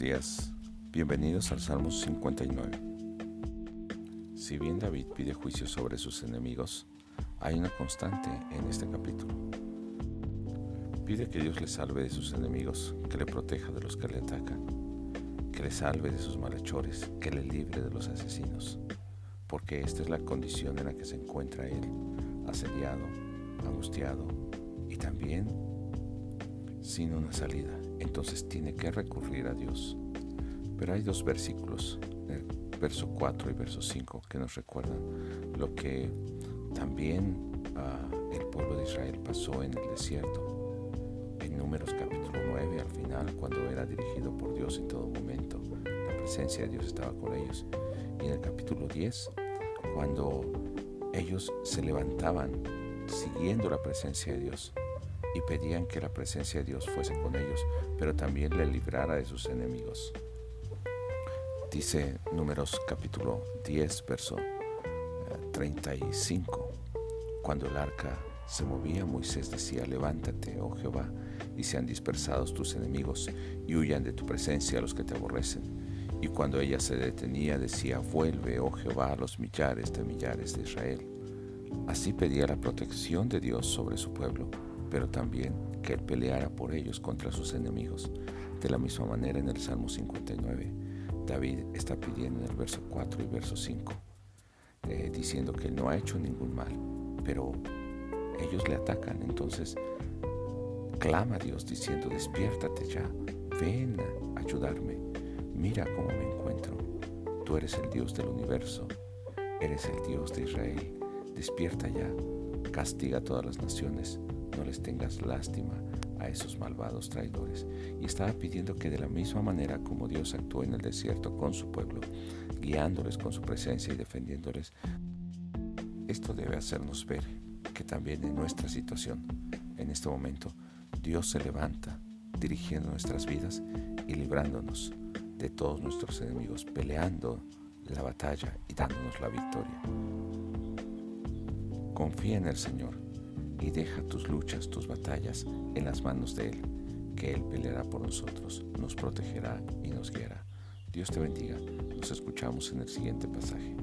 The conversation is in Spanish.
días, bienvenidos al Salmo 59. Si bien David pide juicio sobre sus enemigos, hay una constante en este capítulo. Pide que Dios le salve de sus enemigos, que le proteja de los que le atacan, que le salve de sus malhechores, que le libre de los asesinos, porque esta es la condición en la que se encuentra él, asediado, angustiado y también sin una salida. Entonces tiene que recurrir a Dios. Pero hay dos versículos, el verso 4 y verso 5, que nos recuerdan lo que también uh, el pueblo de Israel pasó en el desierto. En Números capítulo 9, al final, cuando era dirigido por Dios en todo momento, la presencia de Dios estaba con ellos. Y en el capítulo 10, cuando ellos se levantaban siguiendo la presencia de Dios, y pedían que la presencia de Dios fuese con ellos, pero también le librara de sus enemigos. Dice Números capítulo 10, verso 35. Eh, Cuando el arca se movía, Moisés decía, levántate, oh Jehová, y sean dispersados tus enemigos, y huyan de tu presencia los que te aborrecen. Y cuando ella se detenía, decía, vuelve, oh Jehová, a los millares de millares de Israel. Así pedía la protección de Dios sobre su pueblo pero también que Él peleara por ellos contra sus enemigos. De la misma manera en el Salmo 59, David está pidiendo en el verso 4 y verso 5, eh, diciendo que Él no ha hecho ningún mal, pero ellos le atacan. Entonces clama a Dios diciendo, despiértate ya, ven a ayudarme, mira cómo me encuentro. Tú eres el Dios del universo, eres el Dios de Israel. Despierta ya, castiga a todas las naciones, no les tengas lástima a esos malvados traidores. Y estaba pidiendo que de la misma manera como Dios actuó en el desierto con su pueblo, guiándoles con su presencia y defendiéndoles, esto debe hacernos ver que también en nuestra situación, en este momento, Dios se levanta dirigiendo nuestras vidas y librándonos de todos nuestros enemigos, peleando la batalla y dándonos la victoria. Confía en el Señor y deja tus luchas, tus batallas en las manos de Él, que Él peleará por nosotros, nos protegerá y nos guiará. Dios te bendiga. Nos escuchamos en el siguiente pasaje.